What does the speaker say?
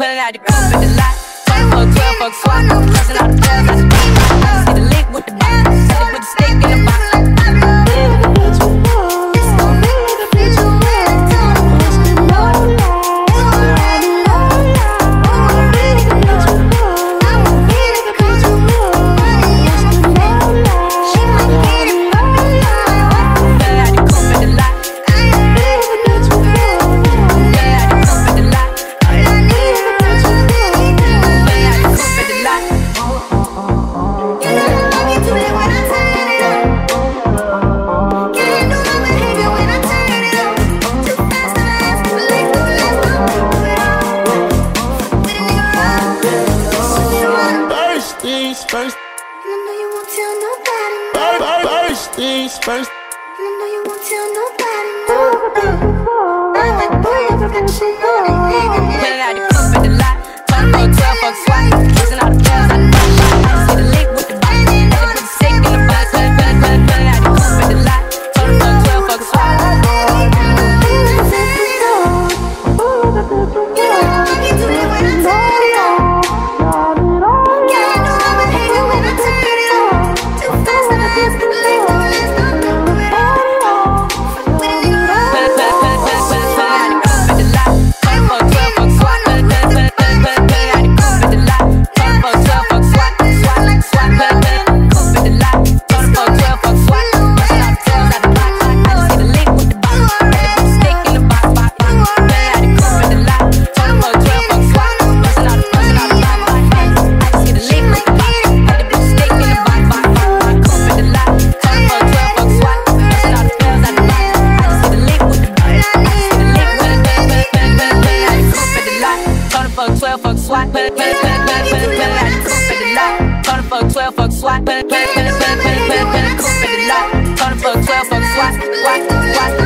Pulling out the coupe at the lot. 24, 12, fuck SWAT. Busting all the bells out the box. Fir- fir- First things first. Pulling 24, 12, fuck SWAT. Pulling, pulling, pulling, pulling, pulling, pulling, pulling coupe at the lot. 24, 12, fuck SWAT. Swap.